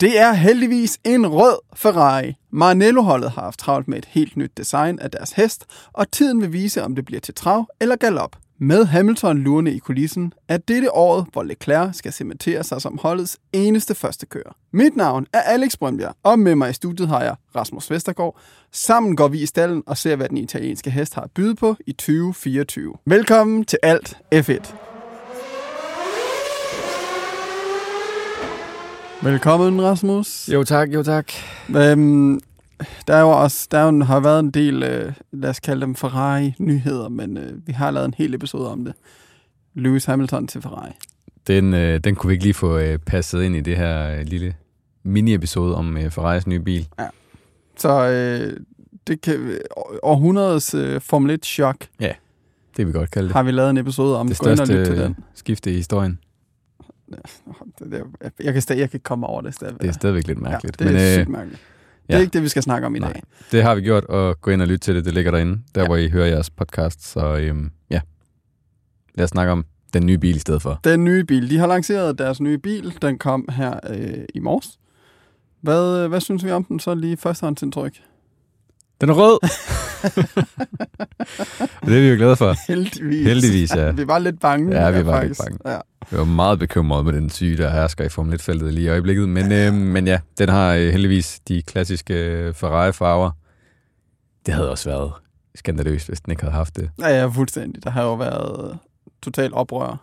Det er heldigvis en rød Ferrari. Maranello-holdet har haft travlt med et helt nyt design af deres hest, og tiden vil vise, om det bliver til trav eller galop. Med Hamilton lurende i kulissen er dette året, hvor Leclerc skal cementere sig som holdets eneste første kører. Mit navn er Alex Brøndbjerg, og med mig i studiet har jeg Rasmus Vestergaard. Sammen går vi i stallen og ser, hvad den italienske hest har at byde på i 2024. Velkommen til Alt F1. Velkommen, Rasmus. Jo tak, jo tak. Øhm, der er jo også, der er jo, har været en del, øh, lad os kalde dem Ferrari-nyheder, men øh, vi har lavet en hel episode om det. Lewis Hamilton til Ferrari. Den, øh, den kunne vi ikke lige få øh, passet ind i det her øh, lille mini-episode om øh, Ferraris nye bil. Så øh, det kan, århundredets øh, Formel 1-chok Det vil vi godt kalde det. har vi lavet en episode om. det største til øh, den. skifte i historien. Jeg kan, stadig, jeg kan ikke komme over det stadigvæk. Det er stadigvæk lidt mærkeligt. Ja, det er Men sygt mærkeligt. Det er ja. ikke det, vi skal snakke om i Nej. dag. det har vi gjort, og gå ind og lytte til det. Det ligger derinde, der Ja. hvor I hører jeres podcast. Så øhm, ja, lad os snakke om den nye bil i stedet for. Den nye bil. De har lanceret deres nye bil. Den kom her øh, i morges. Hvad, øh, hvad synes vi om den så lige førstehåndsindtryk? Den er rød! det er vi jo glade for. Heldigvis. Heldigvis, ja. vi var lidt bange. Ja, vi var faktisk. lidt bange. Ja. Jeg var meget bekymret med den syge, der hersker i Formel 1-feltet lige i øjeblikket. Men, øh, men ja, den har øh, heldigvis de klassiske øh, Ferrari-farver. Det havde også været skandaløst, hvis den ikke havde haft det. ja, ja, fuldstændig. Der har jo været total oprør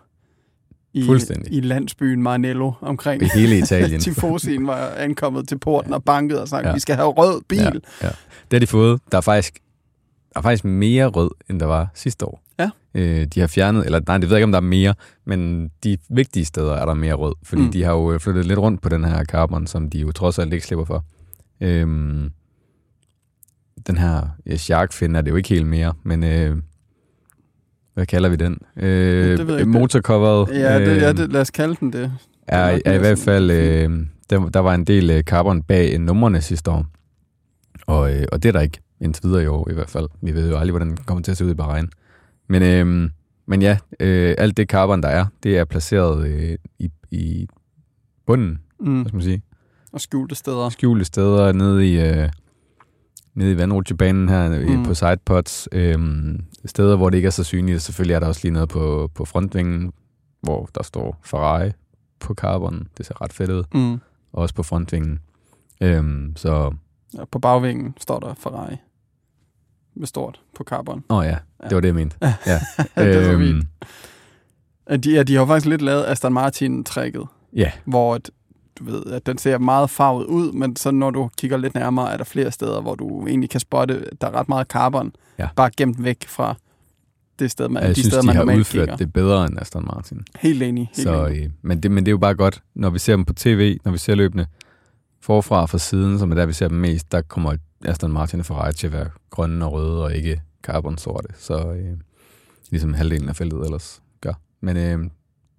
i, i landsbyen Maranello omkring. I hele Italien. Tifosien var ankommet til porten og banket og sagt, Ja. vi skal have rød bil. Ja, ja. Det har de fået. Der er faktisk, der er faktisk mere rød, end der var sidste år. Ja. Øh, de har fjernet, eller nej, det ved jeg ikke, om der er mere, men de vigtige steder er der mere rød, fordi Mm. de har jo øh, flyttet lidt rundt på den her carbon, som de jo trods alt ikke slipper for. Øhm, den her ja, shark fin er det jo ikke helt mere, men øh, hvad kalder vi den? Øh, Det ved jeg ikke. motorcoveret Ja, det, ja øh, det, lad os kalde den det. er, nok er i hvert fald, øh, der, der var en del øh, carbon bag øh, numrene sidste år. Og, øh, og det er der ikke indtil videre i år i hvert fald. Vi ved jo aldrig, hvordan den kommer til at se ud i Bahrain. Men, øh, men ja, øh, alt det carbon, der er, det er placeret øh, i, i bunden, Mm. hvad skal man sige. Og skjulte steder. Skjulte steder nede i, øh, nede i vandrutsjebanen her Mm. på sidepods. Øh, steder, hvor det ikke er så synligt. Selvfølgelig er der også lige noget på, på frontvingen, hvor der står Ferrari på carbon. Det ser ret fedt ud Mm. og også på frontvingen. Øhm, så, Ja, på bagvingen står der Ferrari. Med stort på carbon. åh oh ja, det var det, jeg mente. Ja. det er så Øhm, fint. Ja, De, ja, de har jo faktisk lidt lavet Aston Martin-trækket, Ja, hvor at, du ved, at den ser meget farvet ud, men så når du kigger lidt nærmere, er der flere steder, hvor du egentlig kan spotte, at der er ret meget carbon, Ja. bare gemt væk fra det sted, man, jeg de synes, steder, de man har udført kigger. det bedre end Aston Martin. Helt enig. Helt Så, enig. øh, men, det, men det er jo bare godt, når vi ser dem på tv, når vi ser løbende forfra og fra siden, som er der, vi ser dem mest, der kommer Aston Martin og Ferrari til at være grønne og røde, og ikke carbon sorte. Så øh, ligesom halvdelen af feltet ellers gør. Men øh,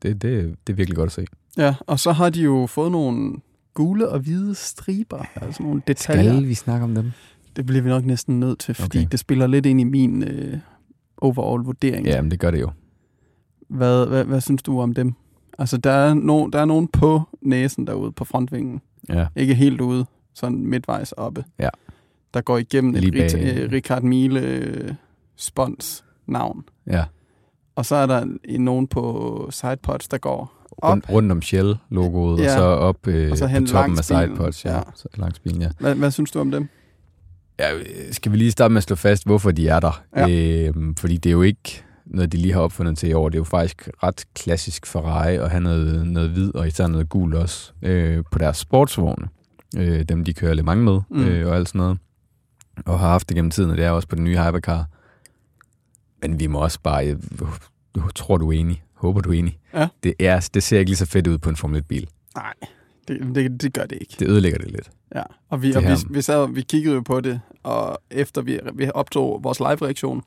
det, det, det er virkelig godt at se. Ja, og så har de jo fået nogle gule og hvide striber, altså nogle detaljer. vi snakke om dem? Det bliver vi nok næsten nødt til, fordi Okay. det spiller lidt ind i min øh, overall-vurdering. Ja, men det gør det jo. Hvad, hvad, hvad synes du om dem? Altså, der er, no, der er nogen på næsen derude på frontvingen. Ja, Ikke helt ude, sådan midtvejs oppe. Ja. Der går igennem et Lige bag- øh, Richard Miele øh, spons navn. ja. Og så er der en, nogen på sidepods, der går op. Rundt, rundt om Shell-logoet, ja. Og så op øh, Og så på hen toppen langs af sidepods. Ja, Ja. Så langs bilen, ja. Hvad, hvad synes du om dem? ja. øh, Skal vi lige starte med at slå fast, hvorfor de er der? Ja. Øhm, fordi det er jo ikke noget, de lige har opfundet til i år. Det er jo faktisk ret klassisk Ferrari at have noget, noget hvid og især noget gul også øh, på deres sportsvogne. Øh, dem, de kører Le Mans med Mm. øh, og alt sådan noget. Og har haft det gennem tiden, og det er også på den nye Hypercar. Men vi må også bare... Jeg, tror, du er enig. Håber, du er enig. Ja. Det, er, det ser ikke lige så fedt ud på en Formel 1-bil. Nej, det, det, det gør det ikke. Det ødelægger det lidt. Ja, og vi, Det og vi, vi, sad, vi kiggede jo på det, og efter vi, vi optog vores live-reaktion,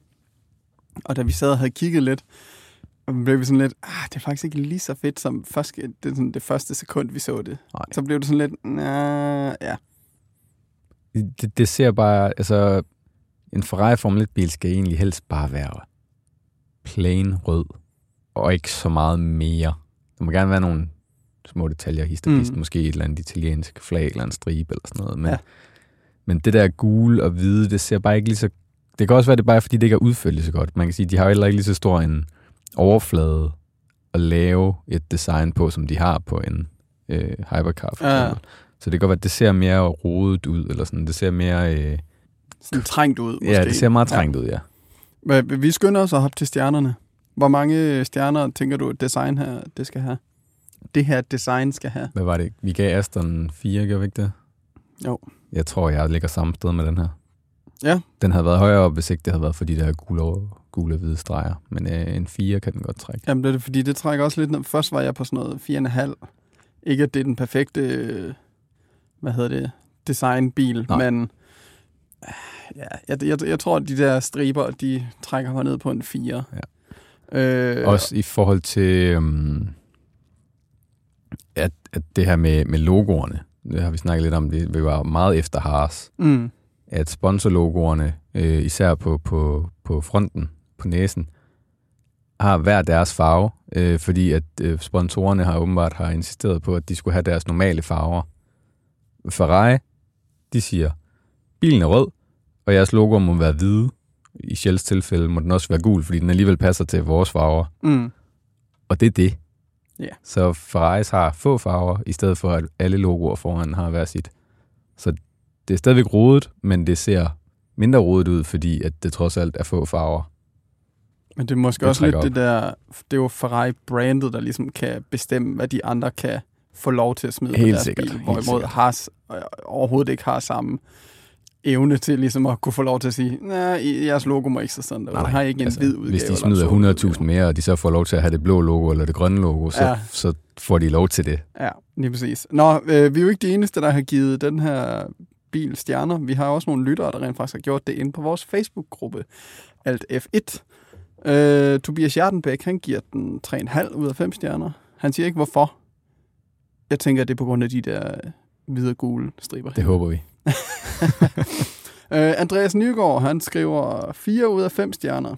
og da vi sad og havde kigget lidt, blev vi sådan lidt, ah, det er faktisk ikke lige så fedt som først, det, sådan det første sekund, vi så det. Nej. Så blev det sådan lidt, nah, ja. det, det ser bare, altså, en Ferrari Formel 1-bil skal egentlig helst bare være plain rød, og ikke så meget mere. Der må gerne være nogle små detaljer, histopist, Mm. måske et eller andet italiensk flag eller en stribe eller sådan noget. Men, ja. men det der gule og hvide, det ser bare ikke lige så... Det kan også være, det er bare fordi, det ikke er udført lige så godt. Man kan sige, de har heller ikke lige så stor en overflade at lave et design på, som de har på en øh, hypercar for Ja. eksempel. Så det kan godt være, at det ser mere rodet ud, eller sådan. Det ser mere... Øh, Sådan trængt ud, måske. ja, det ser meget trængt ud, ja. Ja. Men Vi skynder os at hoppe til stjernerne. Hvor mange stjerner tænker du, at design her, det skal have? Det her design skal have. Hvad var det? Vi gav Aston 4, gjorde vi ikke det? Jo. Jeg tror, jeg ligger samme sted med den her. Ja. Den havde været højere op, hvis ikke det havde været for de der gule gule og hvide streger. Men øh, en 4 kan den godt trække. Jamen, det er det, fordi det trækker også lidt ned. Først var jeg på sådan noget 4,5. Ikke, at det er den perfekte, øh, hvad hedder det, designbil, Nej. men øh, ja, jeg, jeg, jeg tror, at de der striber, de trækker mig ned på en 4. Ja. Øh, Også i forhold til, øhm, at, at det her med, med logoerne, det har vi snakket lidt om, det vi var meget efter Haas, Mm, at sponsorlogoerne, øh, især på, på, på fronten, på næsen, har hver deres farve, øh, fordi at øh, sponsorerne har åbenbart har insisteret på, at de skulle have deres normale farver. Ferrari, de siger, bilen er rød, og jeres logo må være hvide. I Shells tilfælde må den også være gul, fordi den alligevel passer til vores farver. mm, Og det er det. Ja. Så Ferraris har få farver, i stedet for at alle logoer foran har hver sit. Så det er stadigvæk rodet, men det ser mindre rodet ud, fordi at det trods alt er få farver. men det er måske Det også lidt trækker det der, det er jo Ferrari-brandet, der ligesom kan bestemme, hvad de andre kan få lov til at smide på Helt deres sikkert, bil, hvorimod. Haas øh, overhovedet ikke har samme evne til ligesom at kunne få lov til at sige, nej, jeres logo må ikke så sådan der. Nej, har ikke en altså, hvid udgave. Hvis de smider udgave?" 100.000 mere, og de så får lov til at have det blå logo eller det grønne logo, så, ja. så får de lov til det. Ja, lige præcis. Nå, øh, vi er jo ikke de eneste, der har givet den her bil stjerner. Vi har også nogle lyttere, der rent faktisk har gjort det inde på vores Facebook-gruppe, Alt F1. Øh, Tobias Hjertenbæk, han giver den 3,5 ud af 5 stjerner. Han siger ikke, hvorfor. Jeg tænker, at det er på grund af de der hvide og gule striber. Det håber vi. Øh, Andreas Nygaard, han skriver 4 ud af 5 stjerner.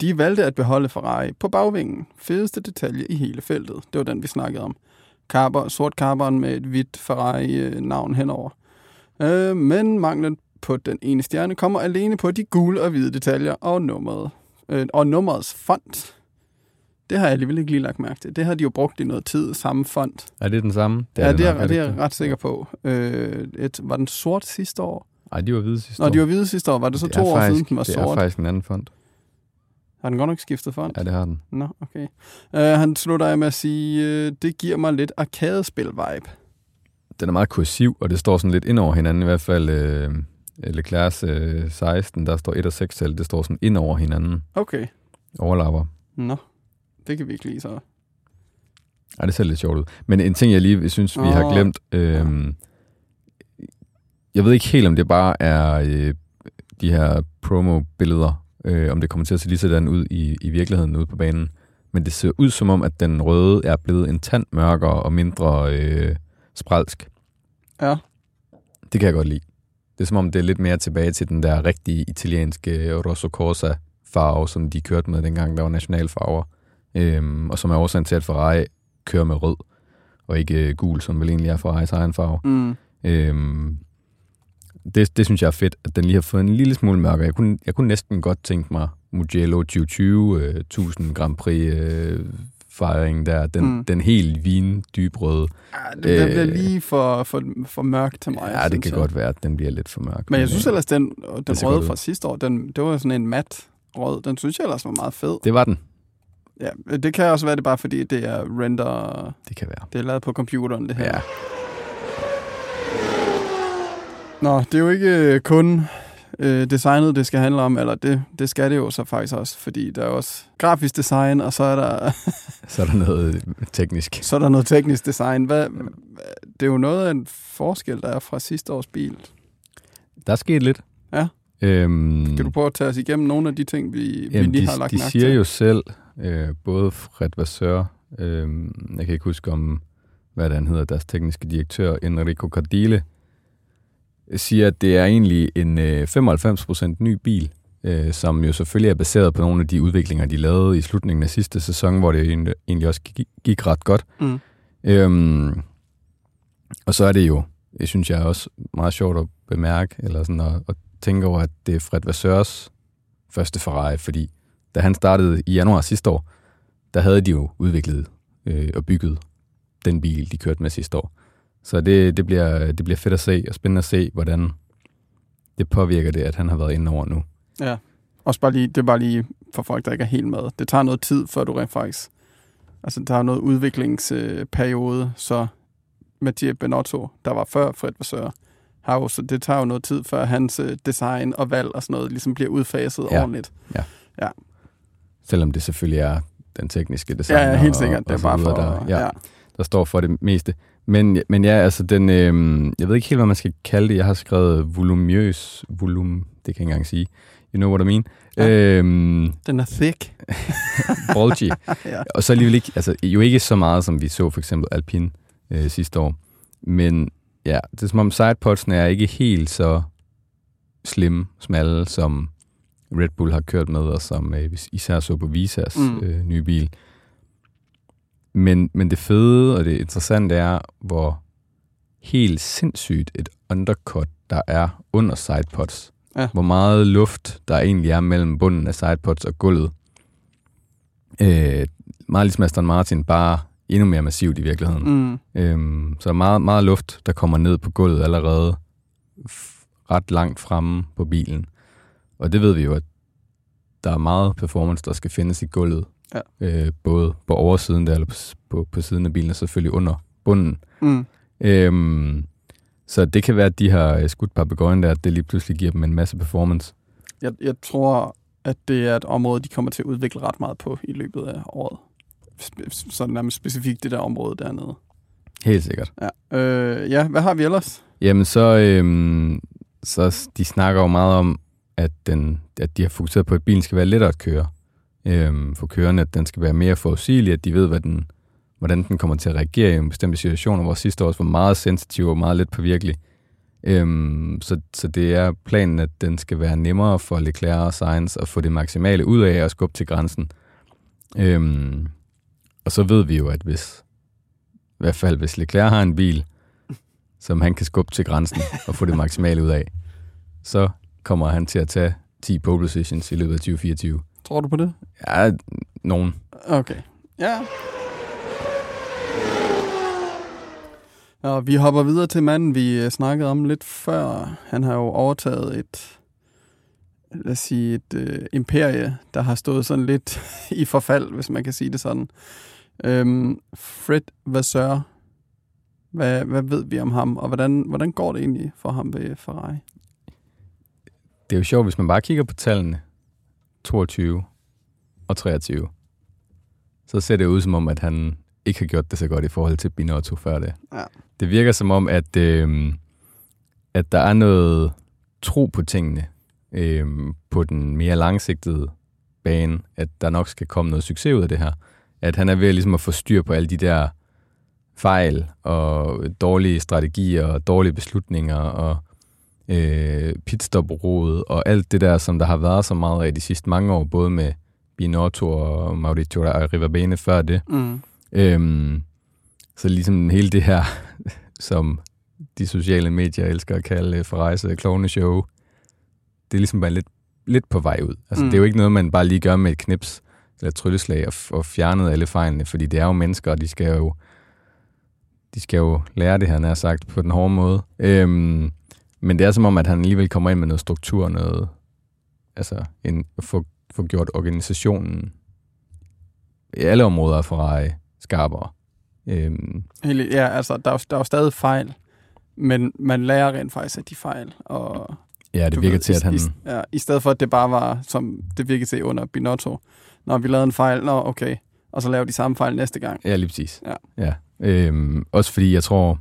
De valgte at beholde Ferrari på bagvingen. Fedeste detalje i hele feltet. Det var den, vi snakkede om. Carber, sort carbon med et hvidt Ferrari-navn henover. Øh, men manglen på den ene stjerne kommer alene på de gule og hvide detaljer og nummeret. Øh, og nummerets font. Det har jeg alligevel ikke lige lagt mærke til. Det har de jo brugt i noget tid, samme font. Er det den samme? Det ja, det er, nok, det er jeg ret sikker på. Øh, et, var den sort sidste år? Ej, de var hvide sidste Når år. de var hvide sidste år, var det så Det to er år faktisk, siden, den var det sort? er faktisk en anden fond. Har den godt nok skiftet fond? Ja, det har den. Nå, okay. Uh, han slutter af med at sige, uh, det giver mig lidt arcade-spil-vibe. Den er meget kursiv, og det står sådan lidt ind over hinanden. I hvert fald øh, Leclerc's øh, 16, der står 1 og 6 tal. Det står sådan ind over hinanden. Okay. Overlapper. Nå, det kan vi ikke lide så. Ej, det ser lidt sjovt ud. Men en ting, jeg lige synes, vi Åh, har glemt. Øh, jeg ved ikke helt, om det bare er øh, de her promo-billeder, øh, om det kommer til at se lige sådan ud i, i virkeligheden ude på banen. Men det ser ud som om, at den røde er blevet en tand mørkere og mindre øh, spralsk. Ja, Det kan jeg godt lide. Det er som om, det er lidt mere tilbage til den der rigtige italienske Rosso Corsa farve, som de kørte med dengang, der var nationalfarver. Øhm, og som er årsagen til, at Ferrari kører med rød, og ikke øh, gul, som vel egentlig er Ferraris egen farve. mm. Øhm, det, det synes jeg er fedt, at den lige har fået en lille smule mørkere. Jeg kunne, jeg kunne næsten godt tænke mig Mugello 2020, øh, 1000 Grand Prix øh, fejringen der, den, Mm. den helt vin dybrøde. ja det, den Øh, bliver lige for, for, for mørk til mig. Ja, det kan jeg. godt være, at den bliver lidt for mørk. Men jeg synes øh, ellers, den, den røde fra sidste år, den, det var sådan en mat rød. Den synes jeg ellers var meget fed. Det var den. Ja, det kan også være det bare fordi, det er render... Det kan være. Det er lavet på computeren, det her. Ja, Nå, det er jo ikke øh, kun øh, designet, det skal handle om, eller det, det skal det jo så faktisk også, fordi der er også grafisk design, og så er der, så er der noget teknisk. så er der noget teknisk design. Hvad, det er jo noget af en forskel, der er fra sidste års bil. Der er sket lidt. Ja. Øhm, Kan du prøve at tage os igennem nogle af de ting, vi, vi jamen, lige de, har lagt de siger til? jo selv, øh, både Fred Vasseur, øh, jeg kan ikke huske om, hvad det han hedder, deres tekniske direktør, Enrico Cardile, siger, at det er egentlig en øh, 95% ny bil, øh, som jo selvfølgelig er baseret på nogle af de udviklinger, de lavede i slutningen af sidste sæson, hvor det egentlig- også gik, gik ret godt. Mm. Øhm, og så er det jo, det synes jeg også meget sjovt at bemærke, eller sådan at, at tænke over, at det er Fred Vasseurs første Ferrari, fordi da han startede i januar sidste år, der havde de jo udviklet øh, og bygget den bil, de kørte med sidste år. Så det, det, bliver, det bliver fedt at se, og spændende at se, hvordan det påvirker det, at han har været inde over nu. Ja. Også bare lige, det er bare lige for folk, der ikke er helt med. Det tager noget tid, før du rent faktisk... Altså, der er noget udviklingsperiode, så Mathieu Benotto, der var før Fred Vasseur, har jo, så det tager jo noget tid, før hans øh, design og valg og sådan noget ligesom bliver udfaset Ja. ordentligt. Selvom det selvfølgelig er den tekniske design. Ja, ja, helt sikkert. Det er bare for... der, ja, ja. der står for det meste. Men, men ja, altså den, øh, jeg ved ikke helt, hvad man skal kalde det. Jeg har skrevet volumøs, volum, det kan jeg ikke engang sige. You know what I mean? Ja. Øhm, Den er thick. bulgy. ja. Og så alligevel ikke, altså jo ikke så meget, som vi så for eksempel Alpine øh, sidste år. Men ja, det er som om sidepodsene er ikke helt så slim, smalle, som Red Bull har kørt med, og som øh, især så på Visas mm. øh, nye bil. Men, men det fede og det interessante er, hvor helt sindssygt et undercut der er under sidepods. Ja. Hvor meget luft der egentlig er mellem bunden af sidepods og gulvet. Øh, meget ligesom Aston Martin, bare endnu mere massivt i virkeligheden. Mm. Øhm, så der er meget, meget luft, der kommer ned på gulvet allerede ret langt fremme på bilen. Og det ved vi jo, at der er meget performance, der skal findes i gulvet. Ja. Øh, både på oversiden der, eller på, på, på siden af bilen, og selvfølgelig under bunden. Mm. Øhm, så det kan være, at de har øh, skudt papegøjen der, at det lige pludselig giver dem en masse performance. Jeg, jeg tror, at det er et område, de kommer til at udvikle ret meget på i løbet af året. Spe- så nærmest specifikt det der område dernede. Helt sikkert. Ja, øh, ja hvad har vi ellers? Jamen så, øhm, så de snakker jo meget om, at, den, at de har fokuseret på, at bilen skal være lettere at køre. Øhm, for kørende, at den skal være mere forudsigelig, at de ved, hvad den, hvordan den kommer til at reagere i en bestemte situationer, hvor sidste år også var meget sensitiv og meget let påvirkelig. Øhm, så, så det er planen, at den skal være nemmere for Leclerc og Sainz at få det maksimale ud af at skubbe til grænsen. Øhm, og så ved vi jo, at hvis, i hvert fald hvis Leclerc har en bil, som han kan skubbe til grænsen og få det maksimale ud af, så kommer han til at tage 10 pole positions i løbet af 2024. Tror du på det? Ja, nogen. Okay. Ja. Og vi hopper videre til manden, vi øh, snakkede om lidt før. Han har jo overtaget et, lad os sige, et øh, imperie, der har stået sådan lidt i forfald, hvis man kan sige det sådan. Øhm, Fred Vasseur. Hvad, hvad ved vi om ham, og hvordan, hvordan går det egentlig for ham ved Ferrari? Det er jo sjovt, hvis man bare kigger på tallene. 22 og 23. Så ser det ud som om, at han ikke har gjort det så godt i forhold til Binotto før det. Ja. Det virker som om, at, øh, at der er noget tro på tingene øh, på den mere langsigtede bane, at der nok skal komme noget succes ud af det her. At han er ved ligesom at få styr på alle de der fejl og dårlige strategier og dårlige beslutninger og øh, pitstop-råd og alt det der, som der har været så meget af de sidste mange år, både med Binotto og Mauricio Rivabene før det. Mm. Øhm, så ligesom hele det her, som de sociale medier elsker at kalde øh, Ferraris klovneshow, det er ligesom bare lidt, lidt på vej ud. Altså, Mm. Det er jo ikke noget, man bare lige gør med et knips eller trylleslag og, og fjernet alle fejlene, fordi det er jo mennesker, og de skal jo, de skal jo lære det her, nær sagt, på den hårde måde. Øhm, men det er som om, at han alligevel kommer ind med noget struktur, noget, altså en, få, få gjort organisationen i alle områder af Ferrari skarpere. Øhm, Helt, ja, altså, der er, der er jo stadig fejl, men man lærer rent faktisk af de fejl, og ja, det virker ved, til, at han... I, ja, I stedet for, at det bare var, som det virkede til under Binotto. Når vi lavede en fejl, nå okay, og så laver de samme fejl næste gang. Ja, lige præcis. Ja. ja. Øhm, også fordi jeg tror,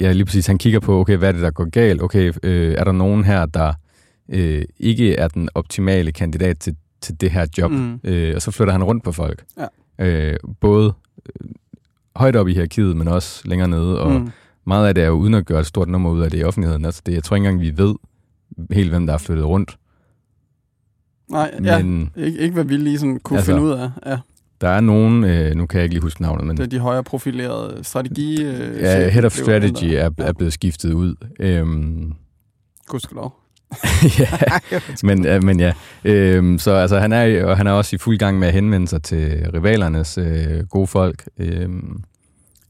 ja, lige præcis, han kigger på, okay, hvad er det, der går galt? Okay, øh, er der nogen her, der øh, ikke er den optimale kandidat til, til det her job? Mm. Øh, og så flytter han rundt på folk. Ja. Øh, både øh, højt op i hierarkiet, men også længere nede. Og Mm. meget af det er jo uden at gøre et stort nummer ud af det i offentligheden. Altså det, jeg tror ikke engang, vi ved helt, hvem der er flyttet rundt. Nej, ja, Men ikke, ikke hvad vi lige sådan kunne Altså, finde ud af. Ja, der er nogen, øh, nu kan jeg ikke lige huske navnet, men det er de højere profilerede strategi... Øh, ja, Head of Strategy er, er blevet skiftet ud. Øhm, Gudskelov. ja, men, øh, men ja, øhm, så altså, han, er, og han er også i fuld gang med at henvende sig til rivalernes øh, gode folk. Øhm,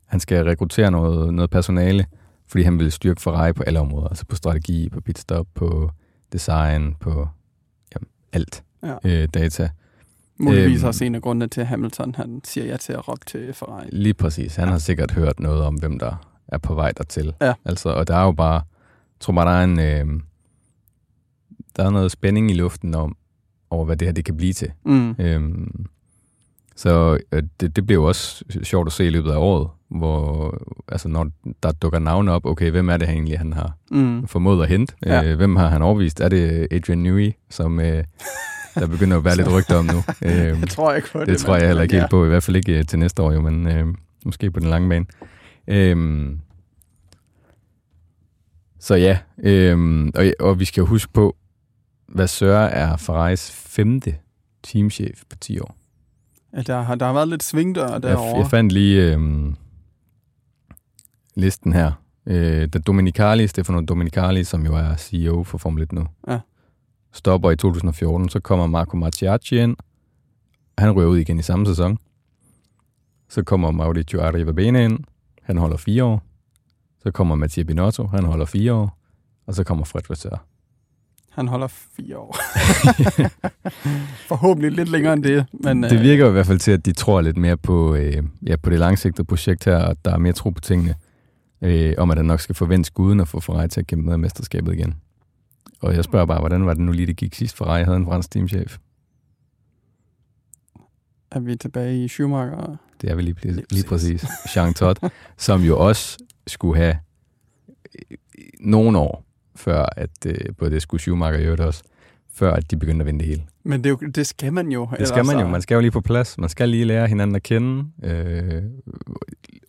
han skal rekruttere noget, noget personale, fordi han vil styrke Ferrari på alle områder, altså på strategi, på pitstop, på design, på jamen, alt Ja. øh, data. Muligvis Øhm. også en af grundene til, at Hamilton han siger ja til at råbe til Ferrari. Lige præcis. Han har sikkert hørt noget om, hvem der er på vej dertil. Ja. Altså, og der er jo bare, jeg tror bare, der er en, øh, der er noget spænding i luften om, over, hvad det her det kan blive til. Mm. Øhm, så øh, det, det bliver jo også sjovt at se i løbet af året, hvor altså, når der dukker navne op, okay, hvem er det egentlig, han har Mm. formået at hente? Ja. Øh, hvem har han overvist? Er det Adrian Newey, som øh, der begynder at være lidt rygter om nu? Øhm, Det tror jeg ikke på. det tror jeg heller ikke helt på, i hvert fald ikke øh, til næste år jo, men øh, måske på den lange bane. Øhm, så ja, øhm, og, og vi skal jo huske på, hvad Søren er Ferraris femte teamchef på 10 år. Ja, der, har, der har været lidt svingdør Jeg, derovre. jeg fandt lige øhm, listen her. Øh, da Dominicali, Stefano Dominicali, som jo er CEO for Formel 1 nu, Ja. Stopper i 2014, så kommer Marco Mattiacci ind. Han ryger ud igen i samme sæson. Så kommer Mauricio Arrivabene ind. Han holder fire år. Så kommer Mattia Binotto. Han holder fire år. Og så kommer Fred Vasseur. Han holder fire år. Forhåbentlig lidt længere end det. Men, Det øh, virker jo i hvert fald til, at de tror lidt mere på, øh, ja, på det langsigtede projekt her, og der er mere tro på tingene, øh, om at han nok skal forvente uden at få Ferrari til at kæmpe med mesterskabet igen. Og jeg spørger bare, hvordan var det nu lige, det gik sidst? Ferrari havde en fransk teamchef. er vi tilbage i Schumacher. Det er vi lige, lige, Lige lige præcis. Jean Todt, som jo også skulle have øh, nogle år, før at, øh, både det skulle Schumacher det også, før at de begyndte at vinde det hele. Men det, er jo, det skal man jo. Det skal man jo. Man skal jo lige på plads. Man skal lige lære hinanden at kende. Øh,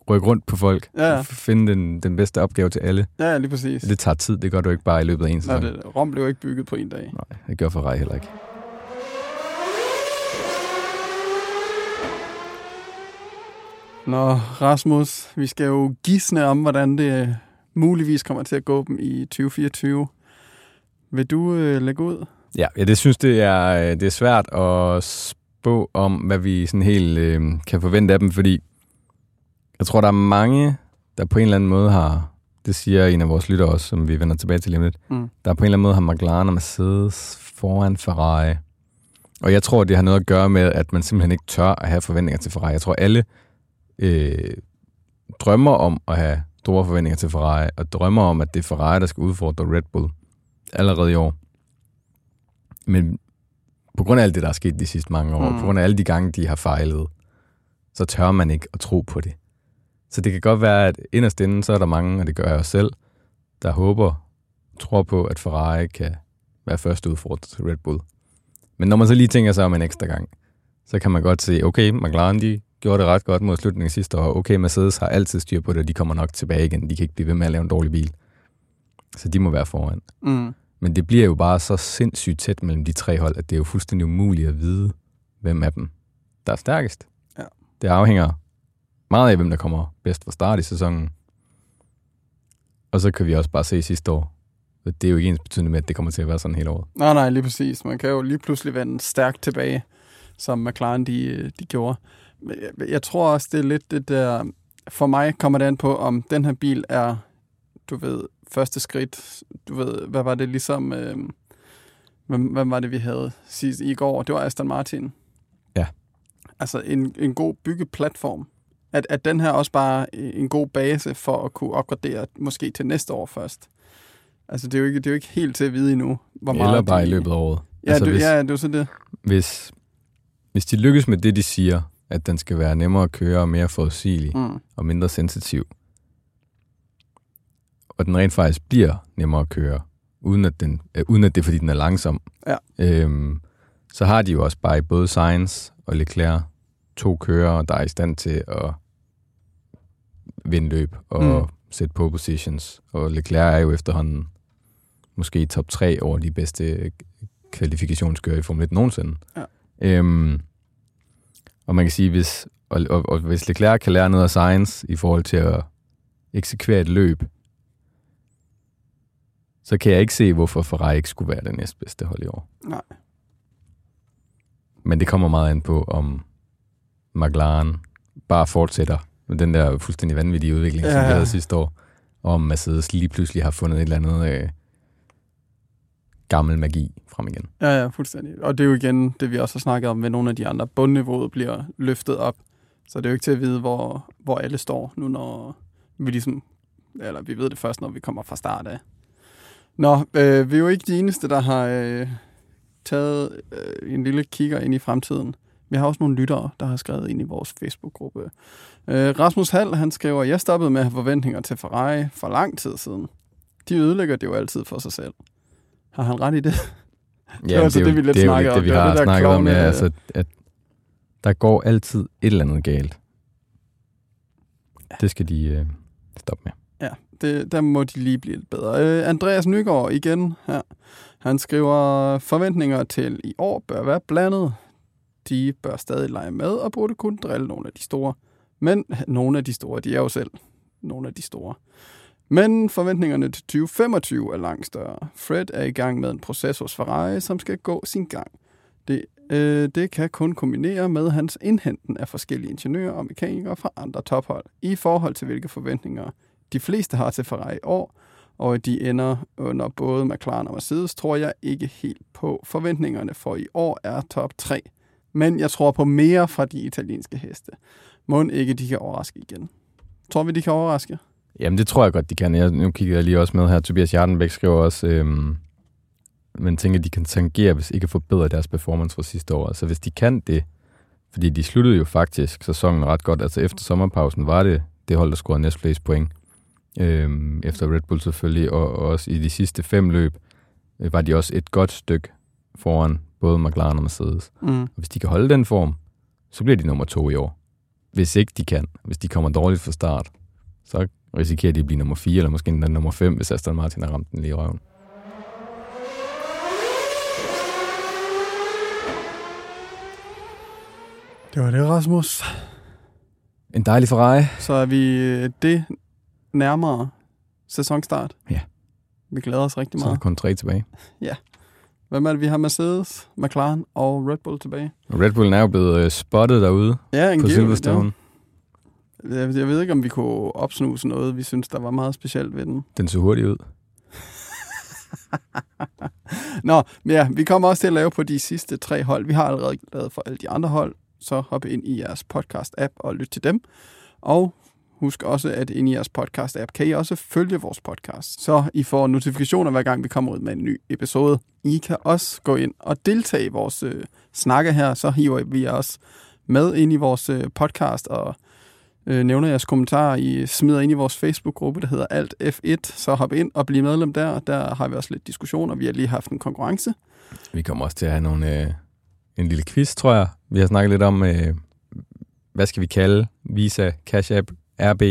rykke rundt på folk. Ja, ja. Finde den, den bedste opgave til alle. Ja, lige præcis. Det tager tid. Det gør du ikke bare i løbet af en Nej, sæson. det, Rom blev ikke bygget på en dag. Nej, det gør Ferrari heller ikke. Nå, Rasmus, vi skal jo gisne om, hvordan det øh, muligvis kommer til at gå dem i 2024. Vil du øh, lægge ud? Ja, ja det synes det er, øh, det er svært at spå om, hvad vi sådan helt øh, kan forvente af dem, fordi jeg tror, der er mange, der på en eller anden måde har, det siger en af vores lyttere også, som vi vender tilbage til lige lidt, Mm. der på en eller anden måde har McLaren og Mercedes foran Ferrari. Og jeg tror, det har noget at gøre med, at man simpelthen ikke tør at have forventninger til Ferrari. Jeg tror, alle øh, drømmer om at have store forventninger til Ferrari, og drømmer om, at det er Ferrari, der skal udfordre Red Bull allerede i år. Men på grund af alt det, der er sket de sidste mange år, mm. på grund af alle de gange, de har fejlet, så tør man ikke at tro på det. Så det kan godt være, at inderst inden, så er der mange, og det gør jeg også selv, der håber, tror på, at Ferrari kan være første udfordrer til Red Bull. Men når man så lige tænker sig om en ekstra gang, så kan man godt se, okay, McLaren de gjorde det ret godt mod slutningen sidste år. Okay, Mercedes har altid styr på det, og de kommer nok tilbage igen. De kan ikke blive ved med at lave en dårlig bil. Så de må være foran. Mm. Men det bliver jo bare så sindssygt tæt mellem de tre hold, at det er jo fuldstændig umuligt at vide, hvem af dem, der er stærkest. Ja. Det afhænger meget af, hvem der kommer bedst fra start i sæsonen. Og så kan vi også bare se sidste år, det er jo ikke ens betydende med, at det kommer til at være sådan hele året. Nej, nej, lige præcis. Man kan jo lige pludselig vende stærkt tilbage, som McLaren de, de gjorde. Jeg tror også, det er lidt det der... For mig kommer det an på, om den her bil er, du ved, første skridt. Du ved, hvad var det ligesom... Øh, hvem, hvem var det, vi havde sidst i går? Det var Aston Martin. Ja. Altså en, en god byggeplatform. At, at den her også bare en god base for at kunne opgradere måske til næste år først. Altså, det er jo ikke, det er jo ikke helt til at vide endnu, hvor meget Eller bare de, i løbet af året. Ja, altså, du, hvis, ja, det er så det. hvis, hvis de lykkes med det, de siger, at den skal være nemmere at køre og mere forudsigelig Mm. og mindre sensitiv, og den rent faktisk bliver nemmere at køre, uden at, den, øh, uden at det er, fordi den er langsom, Ja. øhm, så har de jo også bare i både Sainz og Leclerc to kører, der er i stand til at vinde løb og Mm. sætte pole positions. Og Leclerc er jo efterhånden måske top 3 over de bedste kvalifikationskører i Formel 1 nogensinde. Ja. Øhm, og man kan sige, hvis, og, og, og hvis Leclerc kan lære noget af science i forhold til at eksekvere et løb, så kan jeg ikke se, hvorfor Ferrari ikke skulle være det næstbedste hold i år. Nej. Men det kommer meget an på, om McLaren bare fortsætter med den der fuldstændig vanvittige udvikling, ja. som vi havde sidste år, og om Mercedes lige pludselig har fundet et eller andet øh, gammel magi frem igen. Ja, ja, fuldstændig. Og det er jo igen det, vi også har snakket om med nogle af de andre. Bundniveauet bliver løftet op. Så det er jo ikke til at vide, hvor, hvor alle står nu, når vi ligesom... Eller vi ved det først, når vi kommer fra start af. Nå, øh, vi er jo ikke de eneste, der har øh, taget øh, en lille kigger ind i fremtiden. Vi har også nogle lyttere, der har skrevet ind i vores Facebook-gruppe. Øh, Rasmus Hall, han skriver, jeg stoppede med at have forventninger til Ferrari for lang tid siden. De ødelægger det jo altid for sig selv. Har han ret i det? Ja, var altså jo- det, vi lidt det er jo det, vi Det var har det der snakket om, ja, altså, at der går altid et eller andet galt. Det skal de øh, stoppe med. Ja, det, der må de lige blive lidt bedre. Øh, Andreas Nygaard igen her. Han skriver, forventninger til i år bør være blandet. De bør stadig lege med og burde kun drille nogle af de store. Men nogle af de store, de er jo selv nogle af de store. Men forventningerne til 2025 er langt større. Fred er i gang med en proces hos Ferrari, som skal gå sin gang. Det, øh, det kan kun kombinere med hans indhenten af forskellige ingeniører og mekanikere fra andre tophold, i forhold til hvilke forventninger de fleste har til Ferrari i år, og de ender under både McLaren og Mercedes, tror jeg ikke helt på. Forventningerne for i år er top 3. Men jeg tror på mere fra de italienske heste. Må ikke de kan overraske igen. Tror vi, de kan overraske? Jamen, det tror jeg godt, de kan. Jeg, nu kigger jeg lige også med her. Tobias Jardenbæk skriver også, øhm, men tænker, de kan tangere, hvis ikke forbedre deres performance fra sidste år. Altså, hvis de kan det, fordi de sluttede jo faktisk sæsonen ret godt. Altså, efter sommerpausen var det det hold, der scorede næstflest point. Øhm, efter Red Bull selvfølgelig, og, og også i de sidste fem løb, øh, var de også et godt stykke foran både McLaren og Mercedes. Mm. Og hvis de kan holde den form, så bliver de nummer to i år. Hvis ikke de kan, hvis de kommer dårligt fra start, så risikerer de at blive nummer 4, eller måske endda nummer 5, hvis Aston Martin har ramt den lige i røven. Det var det, Rasmus. En dejlig Ferrari. Så er vi øh, det nærmere sæsonstart. Ja. Vi glæder os rigtig Så er der meget. kun tre tilbage. Hvem er det, vi har? Mercedes, McLaren og Red Bull tilbage. Og Red Bullen er jo blevet øh, spottet derude Ja, på angiveligt, Silverstone. Ja. Jeg, jeg ved ikke, om vi kunne opsnuse noget, vi synes, der var meget specielt ved den. Den så hurtigt ud. Nå, men ja, vi kommer også til at lave på de sidste tre hold. Vi har allerede lavet for alle de andre hold, så hop ind i jeres podcast-app og lyt til dem. Og husk også, at ind i jeres podcast-app kan I også følge vores podcast, så I får notifikationer hver gang vi kommer ud med en ny episode. I kan også gå ind og deltage i vores øh, snakke her, så hiver vi også med ind i vores øh, podcast og øh, nævner jeres kommentarer. I smider ind i vores Facebook-gruppe, der hedder Alt F1, så hop ind og bliv medlem der. Der har vi også lidt diskussioner. Vi har lige haft en konkurrence. Vi kommer også til at have nogle, øh, en lille quiz, tror jeg. Vi har snakket lidt om, øh, hvad skal vi kalde Visa, Cash App, RB.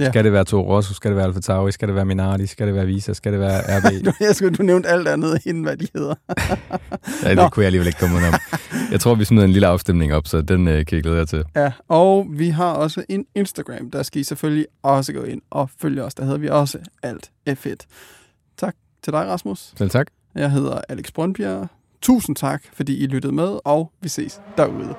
Ja. Skal det være Toro Rosso? Skal det være Alfa Tauri? Skal det være Minardi? Skal det være Visa? Skal det være RB? Du, jeg skulle, du nævnte alt andet, end hvad de hedder. Ja, Nå. det kunne jeg alligevel ikke komme ud om. Jeg tror, vi smider en lille afstemning op, så den øh, kan I glæde jer til. Ja, og vi har også en Instagram. Der skal I selvfølgelig også gå ind og følge os. Der hedder vi også Alt F1. Tak til dig, Rasmus. Selv tak. Jeg hedder Alex Brøndbjerg. Tusind tak, fordi I lyttede med, og vi ses derude.